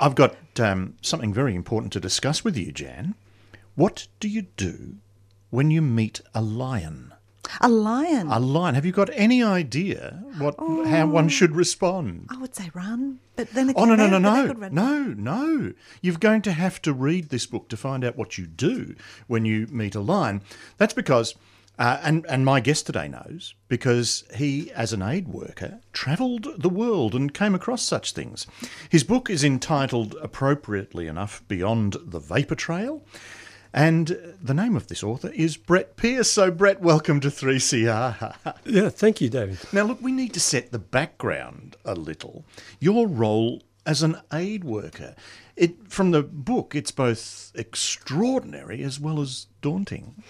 I've got um, something very important to discuss with you, Jan. What do you do when you meet a lion? A lion. A lion. Have you got any idea what how one should respond? I would say run, but then Oh no no no no no no! You're going to have to read this book to find out what you do when you meet a lion. That's because, uh, and and my guest today knows because he, as an aid worker, travelled the world and came across such things. His book is entitled, appropriately enough, "Beyond the Vapor Trail." And the name of this author is Brett Pierce. So, Brett, welcome to 3CR. Yeah, thank you, David. Now, look, we need to set the background a little. Your role as an aid worker. It from the book, it's both extraordinary as well as daunting.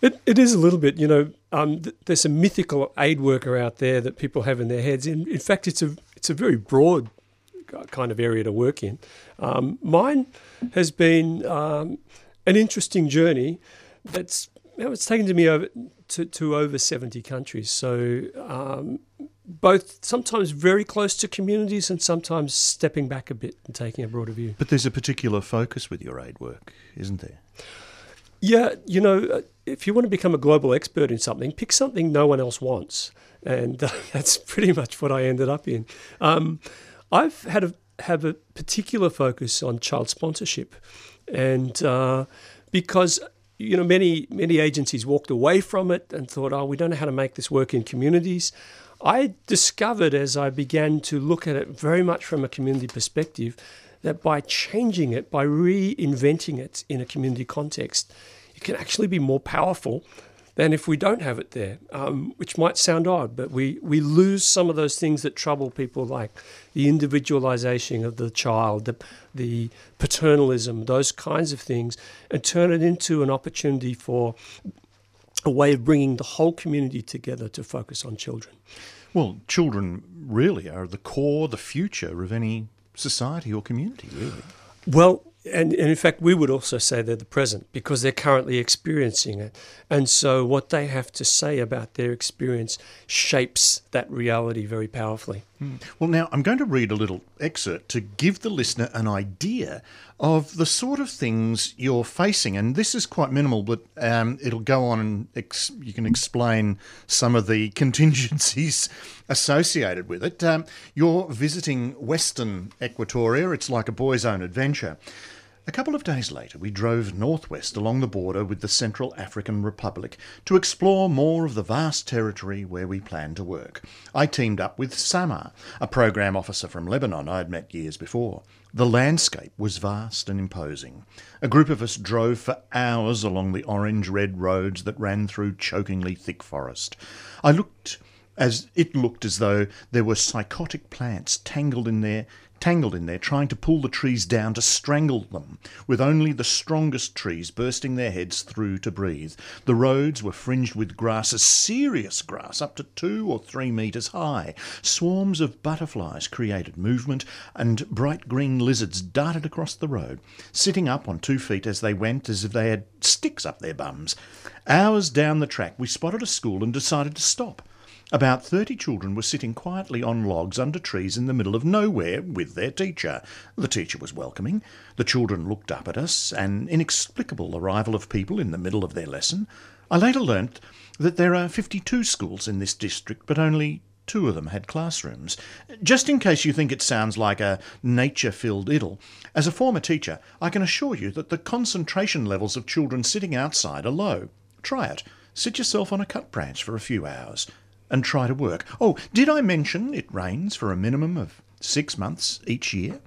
It, it is a little bit, you know. Um, th- there's a mythical aid worker out there that people have in their heads. In, in fact, it's a it's a very broad kind of area to work in. Um, mine has been um, an interesting journey. That's it's taken to me over to, to over 70 countries. So um, both sometimes very close to communities and sometimes stepping back a bit and taking a broader view. But there's a particular focus with your aid work, isn't there? Yeah, you know, uh, if you want to become a global expert in something, pick something no one else wants, and uh, that's pretty much what I ended up in. Um, I've had a have a particular focus on child sponsorship, and uh, because you know many many agencies walked away from it and thought, oh, we don't know how to make this work in communities. I discovered as I began to look at it very much from a community perspective that by changing it, by reinventing it in a community context, it can actually be more powerful than if we don't have it there, um, which might sound odd, but we, we lose some of those things that trouble people, like the individualization of the child, the, the paternalism, those kinds of things, and turn it into an opportunity for a way of bringing the whole community together to focus on children. Well, children really are the core, the future of any society or community, really. Well, and, and in fact, we would also say they're the present because they're currently experiencing it. And so what they have to say about their experience shapes that reality very powerfully. Well, now I'm going to read a little excerpt to give the listener an idea of the sort of things you're facing. And this is quite minimal, but um, it'll go on and ex- you can explain some of the contingencies associated with it. Um, you're visiting Western Equatoria, it's like a boy's own adventure. A couple of days later, we drove northwest along the border with the Central African Republic to explore more of the vast territory where we planned to work. I teamed up with Samar, a program officer from Lebanon I'd met years before. The landscape was vast and imposing. A group of us drove for hours along the orange red roads that ran through chokingly thick forest. I looked as it looked as though there were psychotic plants tangled in there tangled in there trying to pull the trees down to strangle them with only the strongest trees bursting their heads through to breathe. The roads were fringed with grasses serious grass up to 2 or 3 meters high. Swarms of butterflies created movement and bright green lizards darted across the road sitting up on two feet as they went as if they had sticks up their bums. Hours down the track we spotted a school and decided to stop about 30 children were sitting quietly on logs under trees in the middle of nowhere with their teacher. The teacher was welcoming. The children looked up at us, an inexplicable arrival of people in the middle of their lesson. I later learnt that there are 52 schools in this district, but only two of them had classrooms. Just in case you think it sounds like a nature filled idyll, as a former teacher, I can assure you that the concentration levels of children sitting outside are low. Try it. Sit yourself on a cut branch for a few hours and try to work. Oh, did I mention it rains for a minimum of six months each year?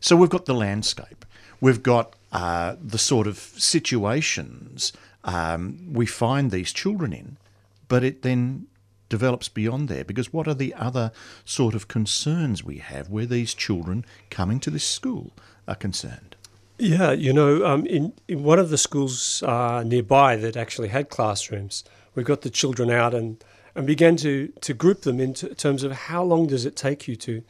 So we've got the landscape, we've got uh, the sort of situations um, we find these children in, but it then develops beyond there because what are the other sort of concerns we have where these children coming to this school are concerned? Yeah, you know, um, in, in one of the schools uh, nearby that actually had classrooms, we got the children out and, and began to, to group them in terms of how long does it take you to,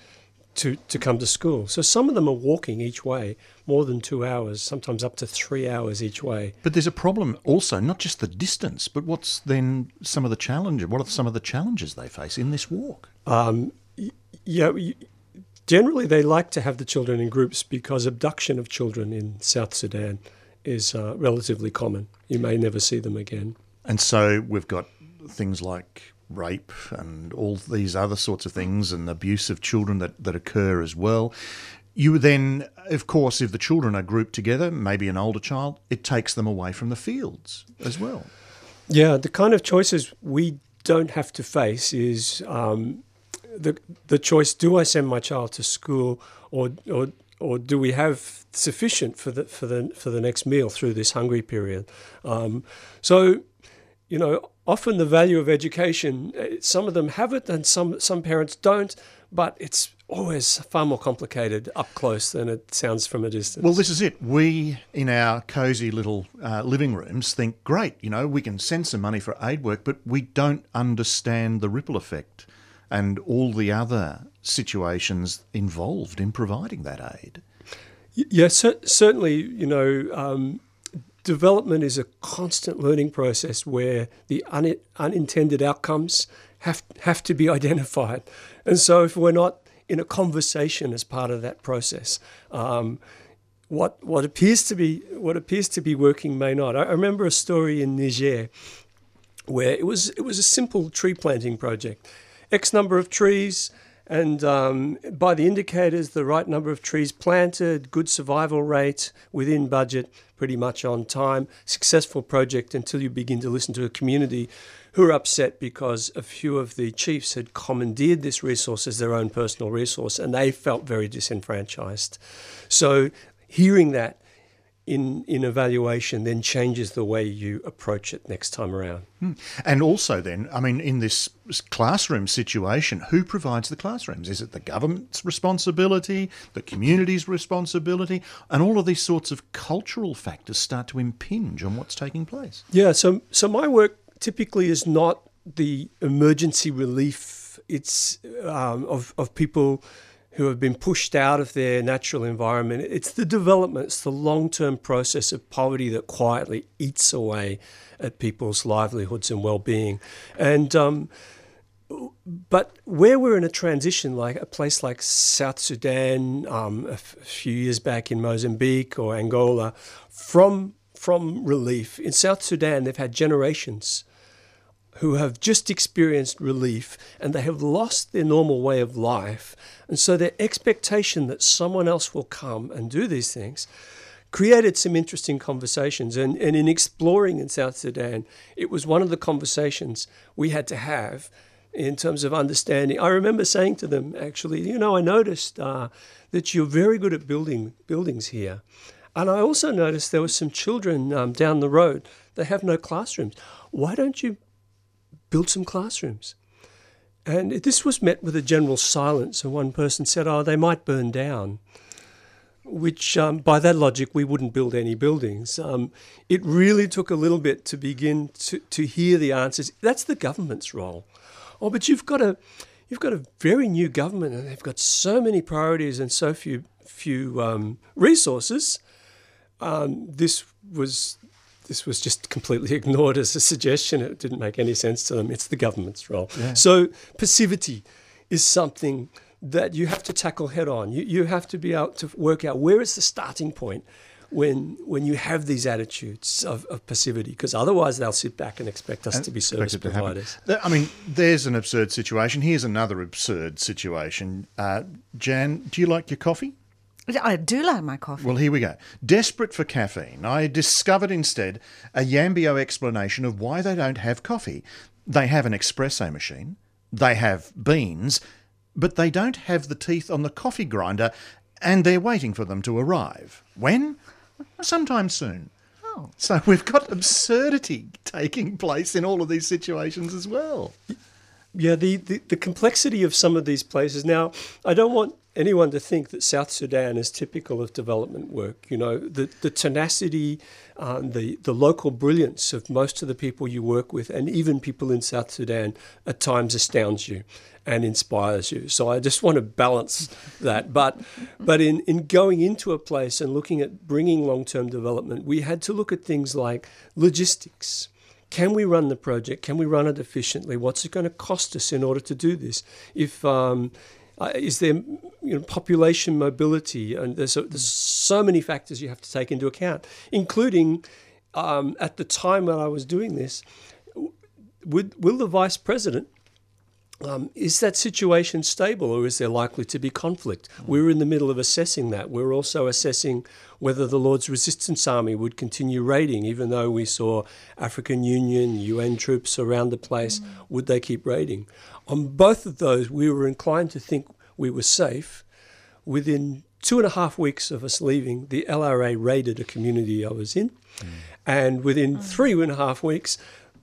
to, to come to school. So some of them are walking each way more than two hours, sometimes up to three hours each way. But there's a problem also, not just the distance, but what's then some of the challenges? What are some of the challenges they face in this walk? Um, yeah, generally, they like to have the children in groups because abduction of children in South Sudan is uh, relatively common. You may never see them again. And so we've got things like rape and all these other sorts of things and abuse of children that, that occur as well. You then, of course, if the children are grouped together, maybe an older child, it takes them away from the fields as well. Yeah, the kind of choices we don't have to face is um, the the choice: do I send my child to school, or or or do we have sufficient for the for the for the next meal through this hungry period? Um, so, you know, often the value of education, eh, some of them have it, and some some parents don't. But it's always far more complicated up close than it sounds from a distance. Well, this is it. We, in our cosy little uh, living rooms, think, great, you know, we can send some money for aid work, but we don't understand the ripple effect and all the other situations involved in providing that aid. Yes, cer- certainly, you know, um, development is a constant learning process where the un- unintended outcomes have have to be identified. And so, if we're not in a conversation as part of that process, um, what what appears to be what appears to be working may not. I, I remember a story in Niger where it was it was a simple tree planting project, X number of trees. And um, by the indicators, the right number of trees planted, good survival rate, within budget, pretty much on time, successful project until you begin to listen to a community who are upset because a few of the chiefs had commandeered this resource as their own personal resource and they felt very disenfranchised. So, hearing that in, in evaluation then changes the way you approach it next time around. Hmm. And also, then, I mean, in this classroom situation, who provides the classrooms? Is it the government's responsibility, the community's responsibility? And all of these sorts of cultural factors start to impinge on what's taking place. Yeah, so, so my work typically is not the emergency relief. It's um, of of people who have been pushed out of their natural environment. It's the development, it's the long term process of poverty that quietly eats away at people's livelihoods and well being. And um, but where we're in a transition, like a place like South Sudan, um, few years back in Mozambique or Angola, from from relief in South Sudan, they've had generations who have just experienced relief and they have lost their normal way of life. And so their expectation that someone else will come and do these things created some interesting conversations. And, and in exploring in South Sudan, it was one of the conversations we had to have in terms of understanding. I remember saying to them, actually, you know, I noticed uh, that you're very good at building buildings here. And I also noticed there were some children um, down the road. They have no classrooms. Why don't you build some classrooms. And this was met with a general silence, and one person said, Oh, they might burn down. Which, um, by that logic, we wouldn't build any buildings. Um, it really took a little bit to begin to, to hear the answers. That's the government's role. Oh, but you've got a, you've got a very new government, and they've got so many priorities and so few few um, resources. Um, this was this was just completely ignored as a suggestion. It didn't make any sense to them. It's the government's role. Yeah. So passivity is something that you have to tackle head on. You, you have to be able to work out where is the starting point when when you have these attitudes of, of passivity, because otherwise they'll sit back and expect us and to be service providers. I mean, there's an absurd situation. Here's another absurd situation. Uh, Jan, do you like your coffee? I do like my coffee. Well, here we go. Desperate for caffeine, I discovered instead a Yambio explanation of why they don't have coffee. They have an espresso machine, they have beans, but they don't have the teeth on the coffee grinder, and they're waiting for them to arrive. When? Sometime soon. Oh. So we've got absurdity taking place in all of these situations as well. Yeah, the, the, the complexity of some of these places. Now, I don't want anyone to think that South Sudan is typical of development work. You know, the, the tenacity, um, the, the local brilliance of most of the people you work with, and even people in South Sudan, at times astounds you and inspires you. So I just want to balance that. But, but in, in going into a place and looking at bringing long term development, we had to look at things like logistics. Can we run the project? Can we run it efficiently? What's it going to cost us in order to do this? If um, Uh, is there you know, population mobility? And there's, a, there's so many factors you have to take into account, including um, at the time when I was doing this, would, will the vice president um, is that situation stable or is there likely to be conflict? We're in the middle of assessing that. We're also assessing whether the Lord's Resistance Army would continue raiding, even though we saw African Union, UN troops around the place. Would they keep raiding? On both of those, we were inclined to think we were safe. Within two and a half weeks of us leaving, the LRA raided a community I was in. Mm. And within three and a half weeks,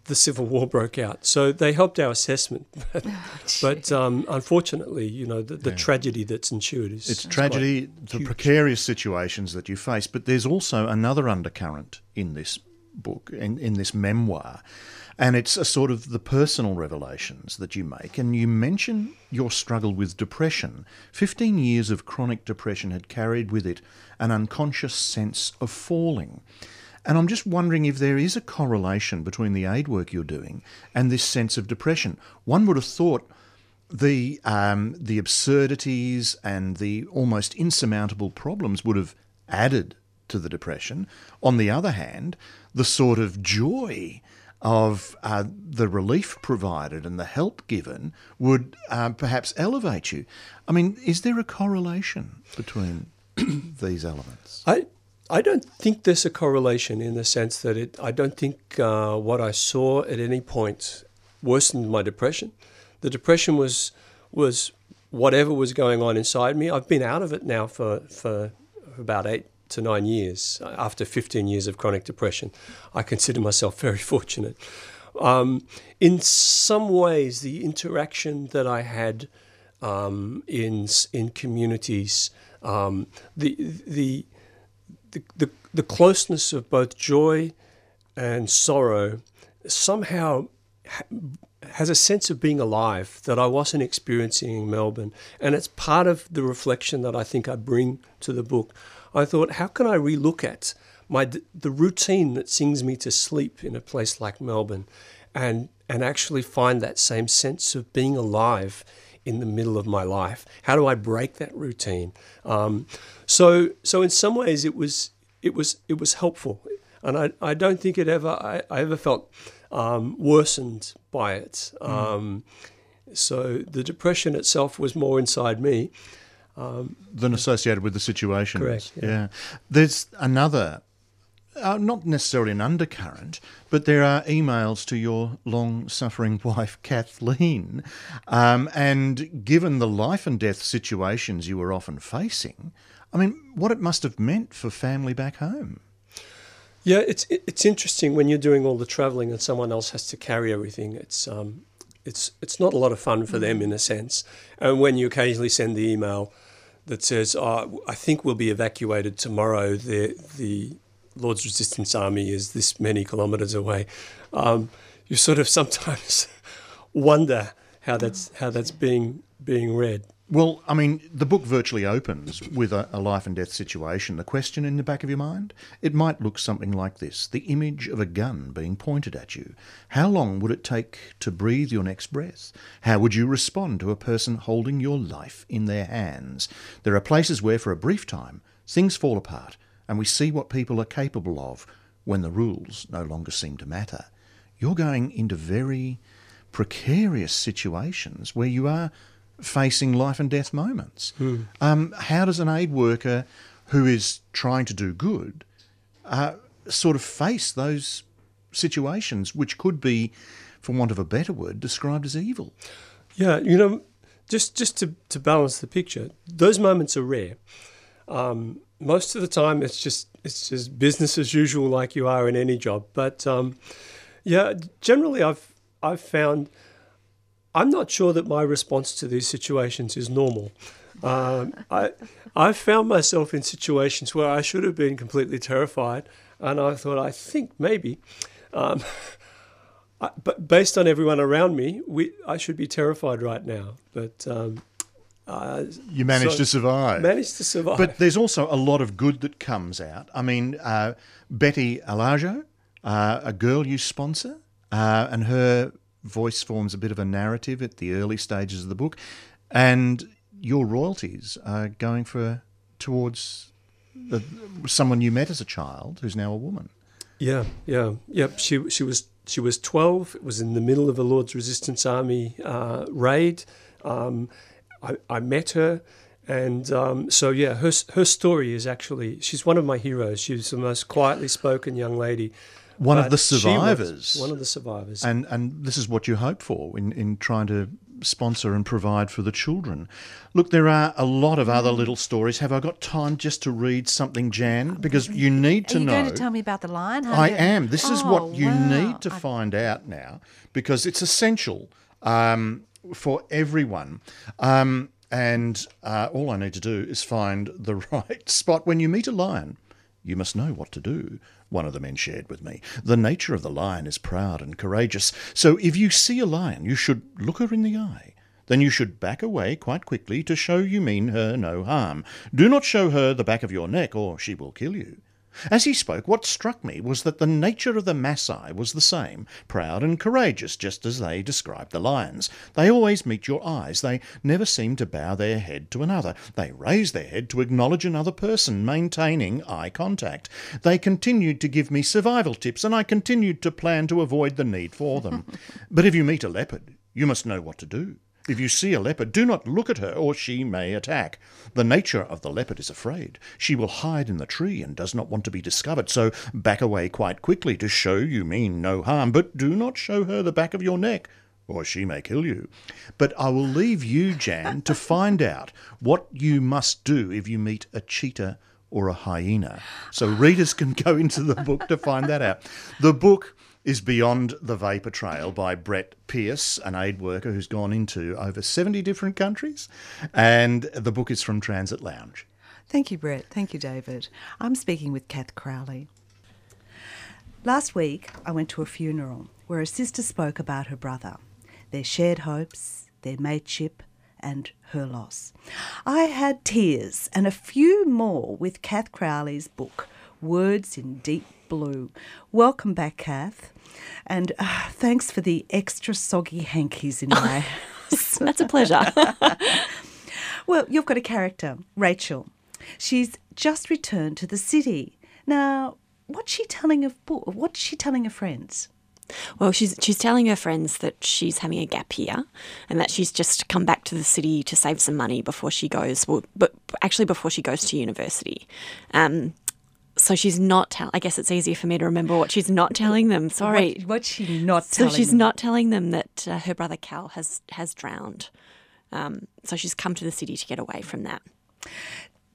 the Civil War broke out. So they helped our assessment. but, oh, but um, unfortunately, you know, the, the yeah. tragedy that's ensued is. It's tragedy, the huge. precarious situations that you face. But there's also another undercurrent in this book, in, in this memoir. And it's a sort of the personal revelations that you make. And you mention your struggle with depression. 15 years of chronic depression had carried with it an unconscious sense of falling. And I'm just wondering if there is a correlation between the aid work you're doing and this sense of depression. One would have thought the um, the absurdities and the almost insurmountable problems would have added to the depression. On the other hand, the sort of joy of uh, the relief provided and the help given would uh, perhaps elevate you. I mean, is there a correlation between these elements? I I don't think there's a correlation in the sense that it. I don't think uh, what I saw at any point worsened my depression. The depression was was whatever was going on inside me. I've been out of it now for for about eight to nine years. After 15 years of chronic depression, I consider myself very fortunate. Um, in some ways, the interaction that I had um, in in communities, um, the the the, the, the closeness of both joy and sorrow somehow has a sense of being alive that I wasn't experiencing in Melbourne. And it's part of the reflection that I think I bring to the book. I thought, how can I relook at my the routine that sings me to sleep in a place like Melbourne and and actually find that same sense of being alive in the middle of my life? How do I break that routine? Um, so, so in some ways, it was it was it was helpful, and I, I don't think it ever I, I ever felt um, worsened by it. Mm. Um, so the depression itself was more inside me. Um, than associated with the situation. Correct. Yeah. yeah. There's another uh, not necessarily an undercurrent, but there are emails to your long suffering wife, Kathleen. Um, and given the life and death situations you were often facing, I mean, what it must have meant for family back home. Yeah, it's it's interesting when you're doing all the travelling and someone else has to carry everything. It's um, it's it's not a lot of fun for them in a sense. And when you occasionally send the email that says, oh, "I think we'll be evacuated tomorrow," the the Lord's Resistance Army is this many kilometres away. Um, you sort of sometimes wonder how that's how that's being being read. Well, I mean, the book virtually opens with a, a, life and death situation. The question in the back of your mind? It might look something like this the image of a gun being pointed at you. How long would it take to breathe your next breath? How would you respond to a person holding your life in their hands? There are places where, for a brief time, things fall apart and we see what people are capable of when the rules no longer seem to matter. You're going into very precarious situations where you are facing life and death moments. Hmm. Um, how does an aid worker who is trying to do good uh, sort of face those situations, which could be, for want of a better word, described as evil? Yeah, you know, just just to, to balance the picture, those moments are rare. Um, most of the time it's just it's just business as usual like you are in any job but um, yeah generally i've i've found i'm not sure that my response to these situations is normal um, I, I've found myself in situations where I should have been completely terrified, and I thought, I think maybe, um, I, but based on everyone around me, we, I should be terrified right now. But um, uh, you managed so to survive. Managed to survive. But there's also a lot of good that comes out. I mean, uh, Betty Alajo, uh, a girl you sponsor, uh, and her voice forms a bit of a narrative at the early stages of the book. And your royalties are going for towards the, someone you met as a child who's now a woman. Yeah, yeah, yep. She she was she was twelve. It was in the middle of a Lord's Resistance Army uh, raid. Um, I, I met her, and um, so yeah, her her story is actually she's one of my heroes. She's the most quietly spoken young lady. One of the survivors. One of the survivors. And and this is what you hope for in, in trying to sponsor and provide for the children. Look, there are a lot of other little stories. Have I got time just to read something, Jan? Because you need Are to you know. going to tell me about the lion? How I am. This is Oh, what you wow. need to I- find out now because it's essential um, for everyone. Um, and uh, all I need to do is find the right spot. When you meet a lion, you must know what to do. One of the men shared with me. The nature of the lion is proud and courageous. So if you see a lion, you should look her in the eye. Then you should back away quite quickly to show you mean her no harm. Do not show her the back of your neck, or she will kill you. As he spoke, what struck me was that the nature of the Maasai was the same, proud and courageous, just as they described the lions. They always meet your eyes. They never seem to bow their head to another. They raise their head to acknowledge another person, maintaining eye contact. They continued to give me survival tips, and I continued to plan to avoid the need for them. but if you meet a leopard, you must know what to do. If you see a leopard, do not look at her, or she may attack. The nature of the leopard is afraid. She will hide in the tree and does not want to be discovered, so back away quite quickly to show you mean no harm, but do not show her the back of your neck, or she may kill you. But I will leave you, Jan, to find out what you must do if you meet a cheetah or a hyena. So readers can go into the book to find that out. The book is Beyond the Vapor Trail by Brett Pierce, an aid worker who's gone into over 70 different countries. And the book is from Transit Lounge. Thank you, Brett. Thank you, David. I'm speaking with Cath Crowley. Last week, I went to a funeral where a sister spoke about her brother, their shared hopes, their mateship, and her loss. I had tears and a few more with Cath Crowley's book, Words in Deep Blue. Welcome back, Cath. And uh, thanks for the extra soggy hankies in my house. That's a pleasure. Well, you've got a character, Rachel. She's just returned to the city. Now, what's she telling of what's she telling her friends? well, she's she's telling her friends that she's having a gap year, and that she's just come back to the city to save some money before she goes. Well, but actually before she goes to university. Um, so she's not. Tell- I guess it's easier for me to remember what she's not telling them. Sorry. What, what's she not so telling she's them? not telling them that uh, her brother Cal has has drowned. Um, so she's come to the city to get away from that.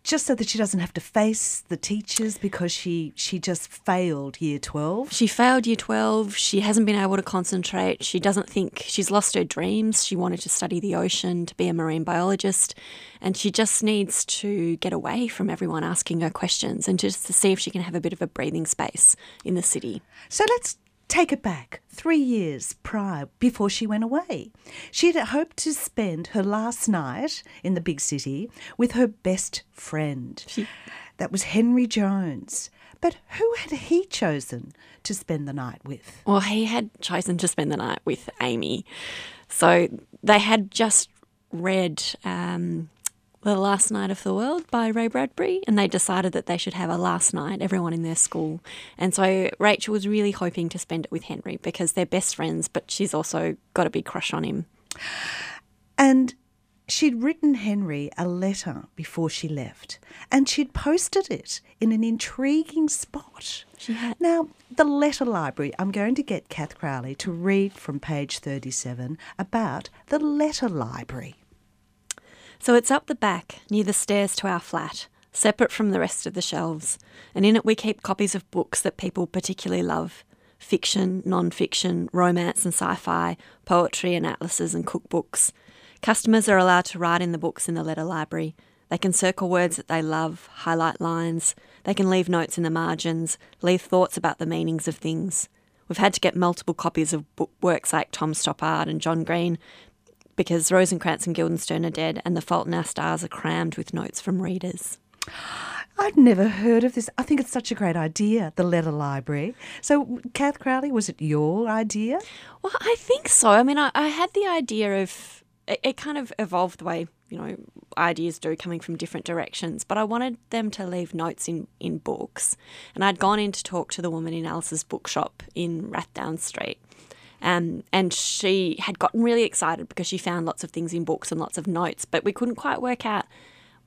Just so that she doesn't have to face the teachers because she she just failed year 12. She failed year 12. She hasn't been able to concentrate. She doesn't think she's lost her dreams. She wanted to study the ocean, to be a marine biologist. And she just needs to get away from everyone asking her questions and just to see if she can have a bit of a breathing space in the city. So let's take it back 3 years prior before she went away. She had hoped to spend her last night in the big city with her best friend. that was Henry Jones. But who had he chosen to spend the night with? Well, he had chosen to spend the night with Amy. So they had just read um, The Last Night of the World by Ray Bradbury, and they decided that they should have a last night, everyone in their school. And so Rachel was really hoping to spend it with Henry because they're best friends, but she's also got a big crush on him. And she'd written Henry a letter before she left, and she'd posted it in an intriguing spot. She had. Now, the letter library, I'm going to get Cath Crowley to read from page 37 about the letter library. So it's up the back, near the stairs to our flat, separate from the rest of the shelves, and in it we keep copies of books that people particularly love fiction, non fiction, romance and sci fi, poetry and atlases and cookbooks. Customers are allowed to write in the books in the letter library. They can circle words that they love, highlight lines, they can leave notes in the margins, leave thoughts about the meanings of things. We've had to get multiple copies of book works like Tom Stoppard and John Green because Rosencrantz and Guildenstern are dead and The Fault in Our Stars are crammed with notes from readers. I'd never heard of this. I think it's such a great idea, the letter library. So, Cath Crowley, was it your idea? Well, I think so. I mean, I, I had the idea of it, it kind of evolved the way you know ideas do, coming from different directions. But I wanted them to leave notes in in books, and I'd gone in to talk to the woman in Alice's bookshop in Rathdown Street. Um, and she had gotten really excited because she found lots of things in books and lots of notes, but we couldn't quite work out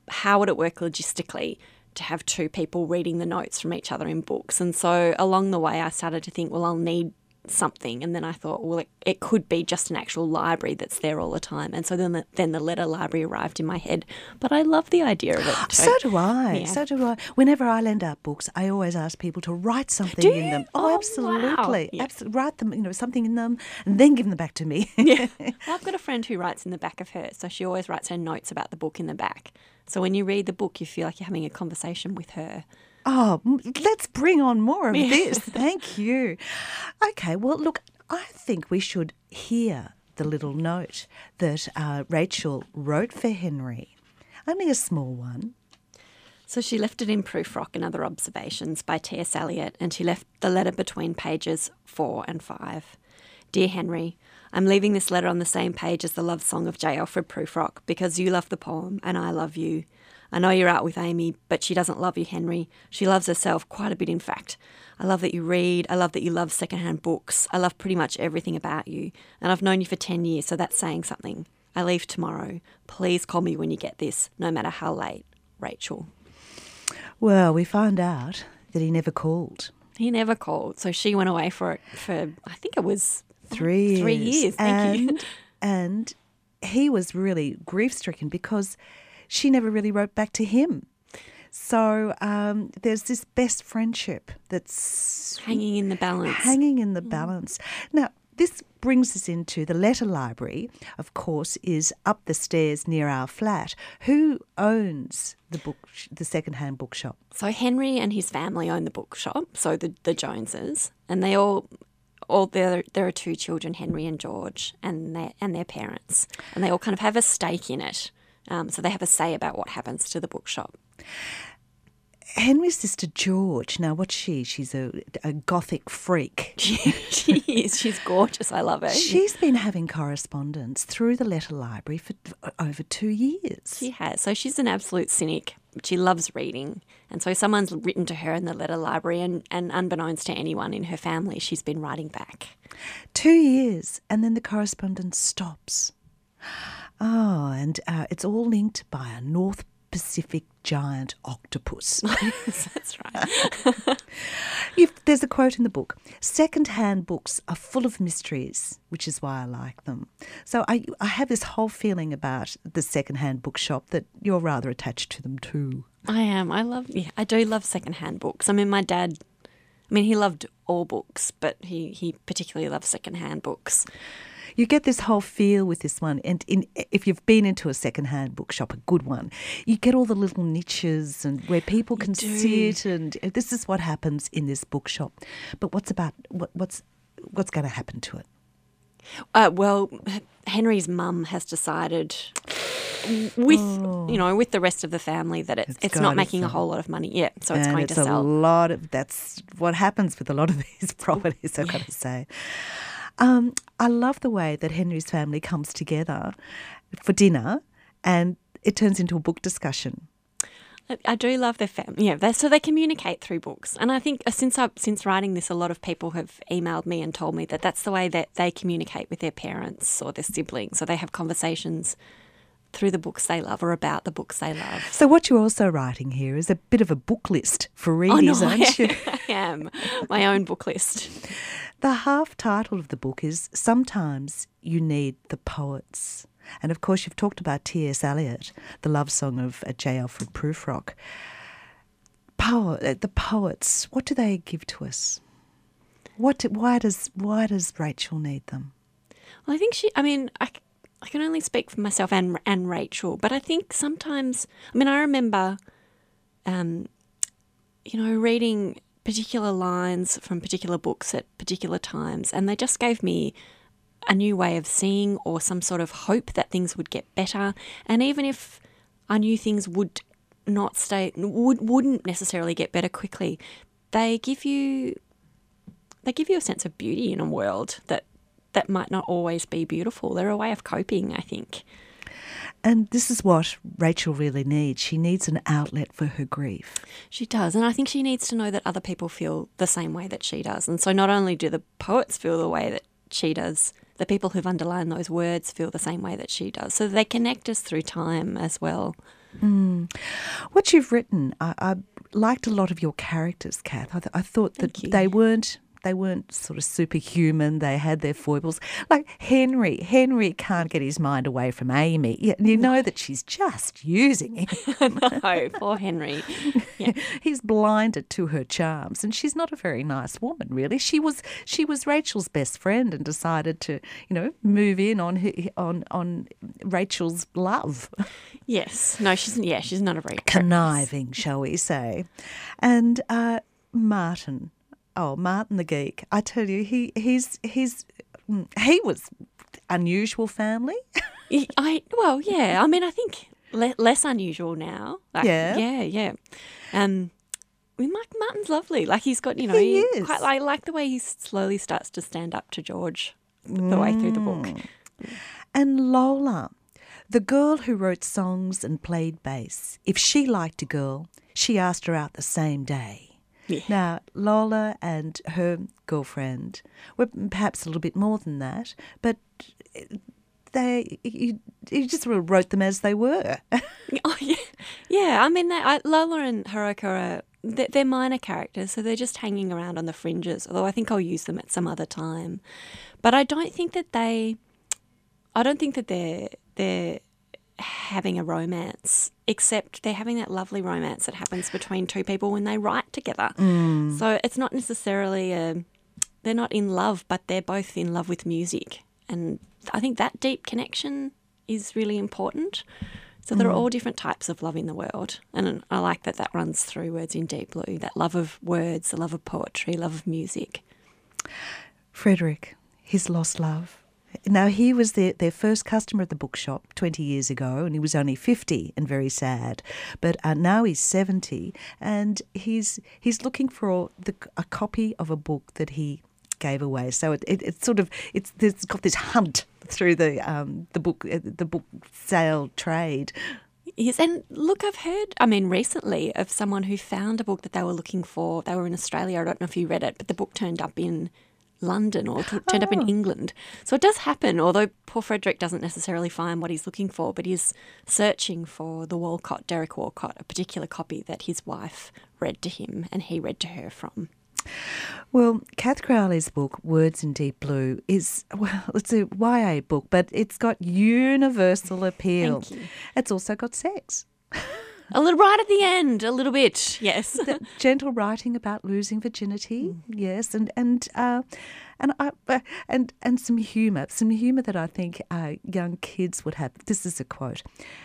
how would it work logistically to have two people reading the notes from each other in books. And so along the way, I started to think, well, I'll need something and then I thought well it, it could be just an actual library that's there all the time and so then the, then the letter library arrived in my head but I love the idea of it So do I. Yeah. So do I. Whenever I lend out books, I always ask people to write something in them. Oh, Oh, wow. absolutely. Yeah. Abso- write them, you know, something in them, and then give them back to me. yeah. Well, I've got a friend who writes in the back of her, so she always writes her notes about the book in the back. So when you read the book, you feel like you're having a conversation with her. Oh, let's bring on more of this. Thank you. Okay, well, look, I think we should hear the little note that uh, Rachel wrote for Henry. Only a small one. So she left it in Prufrock and Other Observations by T.S. Eliot, and she left the letter between pages four and five. Dear Henry, I'm leaving this letter on the same page as the love song of J. Alfred Prufrock because you love the poem and I love you. I know you're out with Amy, but she doesn't love you, Henry. She loves herself quite a bit, in fact. I love that you read. I love that you love secondhand books. I love pretty much everything about you. And I've known you for 10 years, so that's saying something. I leave tomorrow. Please call me when you get this, no matter how late. Rachel. Well, we found out that he never called. He never called, so she went away for for I think it was Three years. Three years, thank you. and, And he was really grief stricken because she never really wrote back to him. So um, there's this best friendship that's hanging in the balance. hanging in the balance. Now, this brings us into the letter library, of course, is up the stairs near our flat. Who owns the book, the secondhand bookshop? So Henry and his family own the bookshop, so the the Joneses, and they all. All there, there are two children, Henry and George, and their and their parents, and they all kind of have a stake in it. Um, so they have a say about what happens to the bookshop. Henry's sister George. Now, what's she? She's a, a gothic freak. She, she is. She's gorgeous. I love her. She's been having correspondence through the letter library for over two years. She has. So she's an absolute cynic. She loves reading. And so someone's written to her in the letter library, and, and unbeknownst to anyone in her family, she's been writing back. Two years, and then the correspondence stops. Oh, and uh, it's all linked by a North Pacific giant octopus. That's right. You've, there's a quote in the book Second-hand books are full of mysteries, which is why I like them. So I, I have this whole feeling about the second-hand bookshop that you're rather attached to them too. I am. I love, yeah, I do love secondhand books. I mean, my dad, I mean, he loved all books, but he, he particularly loves secondhand books. You get this whole feel with this one, and in, if you've been into a second-hand bookshop, a good one, you get all the little niches and where people can do. sit, and this is what happens in this bookshop. But what's about what, what's what's going to happen to it? Uh, well, Henry's mum has decided, with you know, with the rest of the family, that it's It's it's, not making a whole lot of money. Yeah, so it's going it's to a lot of that's what happens with a lot of these properties. I've got to say. Um, I love the way that Henry's family comes together for dinner, and it turns into a book discussion. I- do love their family. Yeah, they, so they communicate through books, and I think uh, since I since writing this, a lot of people have emailed me and told me that that's the way that they communicate with their parents or their siblings. So they have conversations through the books they love or about the books they love. So what you're also writing here is a bit of a book list for Oh no, aren't you? I am my own book list. The half title of the book is Sometimes You Need the Poets. And of course, you've talked about T.S. Eliot, the love song of uh, J. Alfred Prufrock. Poet, uh, the poets, what do they give to us? What? Why does Why does Rachel need them? Well, I think she. I mean, I, I can only speak for myself and and Rachel, but I think sometimes. I mean, I remember, um, you know, reading particular lines from particular books at particular times, and they just gave me a new way of seeing or some sort of hope that things would get better. And even if I knew things would not stay, would wouldn't necessarily get better quickly, they give you they give you a sense of beauty in a world that that might not always be beautiful. They're a way of coping, I think. And this is what Rachel really needs. She needs an outlet for her grief. She does. And I think she needs to know that other people feel the same way that she does. And so not only do the poets feel the way that she does, the people who've underlined those words feel the same way that she does. So they connect us through time as well. Mm. What you've written, I, I, liked a lot of your characters, Cath. I, th- I thought that they weren't they weren't sort of superhuman. They had their foibles. Like Henry, Henry can't get his mind away from Amy. You, you know that she's just using him. no, poor Henry. Yeah. He's blinded to her charms, and she's not a very nice woman, really. She was she was Rachel's best friend, and decided to you know move in on her, on on Rachel's love. Yes, no, she's yeah, she's not a very conniving, shall we say, and. Uh, Martin, oh, Martin the Geek. I tell you, he he's he's mm, he was unusual family. I well, yeah. I mean, I think le- less unusual now. Like, yeah, yeah, yeah. Um, I mean, Mike Martin's lovely. Like he's got, you know, he, he quite. I like the way he slowly starts to stand up to George the mm. way through the book. Mm. And Lola, the girl who wrote songs and played bass. If she liked a girl, she asked her out the same day. Yeah. Now, Lola and her girlfriend were perhaps a little bit more than that, but eh, they you, you just wrote them as they were. oh yeah, yeah. I mean, they, I, Lola and Haruka are they're minor characters, so they're just hanging around on the fringes. Although I think I'll use them at some other time, but I don't think that they, I don't think that they're they're having a romance, except they're having that lovely romance that happens between two people when they write together. Mm. So it's not necessarily a, they're not in love, but they're both in love with music. And I think that deep connection is really important. So there are mm. all different types of love in the world. And I like that that runs through Words in Deep Blue that love of words, the love of poetry, love of music. Frederick, his lost love. Now, he was their, their first customer at the bookshop 20 years ago, and he was only 50 and very sad. But uh, now he's 70, and he's, he's looking for the, a copy of a book that he gave away. So it, it, it's sort of it's, it's got this hunt through the um, the book uh, the book sale trade. Yes, and look, I've heard, I mean, recently of someone who found a book that they were looking for. They were in Australia. I don't know if you read it, but the book turned up in London or t- turned oh. up in oh. England. So it does happen, although poor Frederick doesn't necessarily find what he's looking for, but he's searching for the Walcott, Derek Walcott, a particular copy that his wife read to him and he read to her from. Well, Cath Crowley's book, Words in Deep Blue, is, well, it's a YA book, but it's got universal appeal. It's also got sex. A little right at the end, a little bit, yes. gentle writing about losing virginity, mm. yes, and and uh, and I, uh, and and some humour, some humour that I think uh, young kids would have. This is a quote: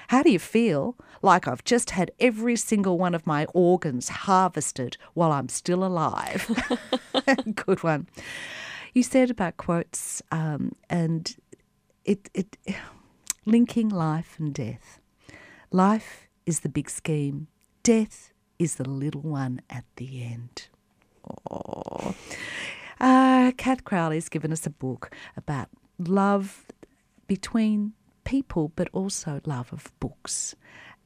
"How do you feel? Like I've just had every single one of my organs harvested while I'm still alive." Good one. You said about quotes um, and it it linking life and death. Life is the big scheme. Death is the little one at the end. Oh. Uh, Cath Crowley's given us a book about love between people, but also love of books.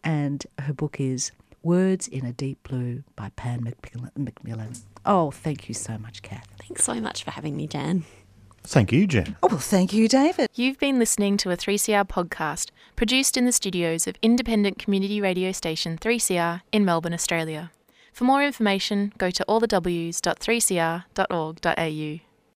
And her book is Words in a Deep Blue by Pan Macmillan. Oh, thank you so much, Cath. Thanks so much for having me, Jan. Thank you, Jen. Oh, well, thank you, David. You've been listening to a 3CR podcast produced in the studios of independent community radio station 3CR in Melbourne, Australia. For more information, go to allthews.3cr.org.au.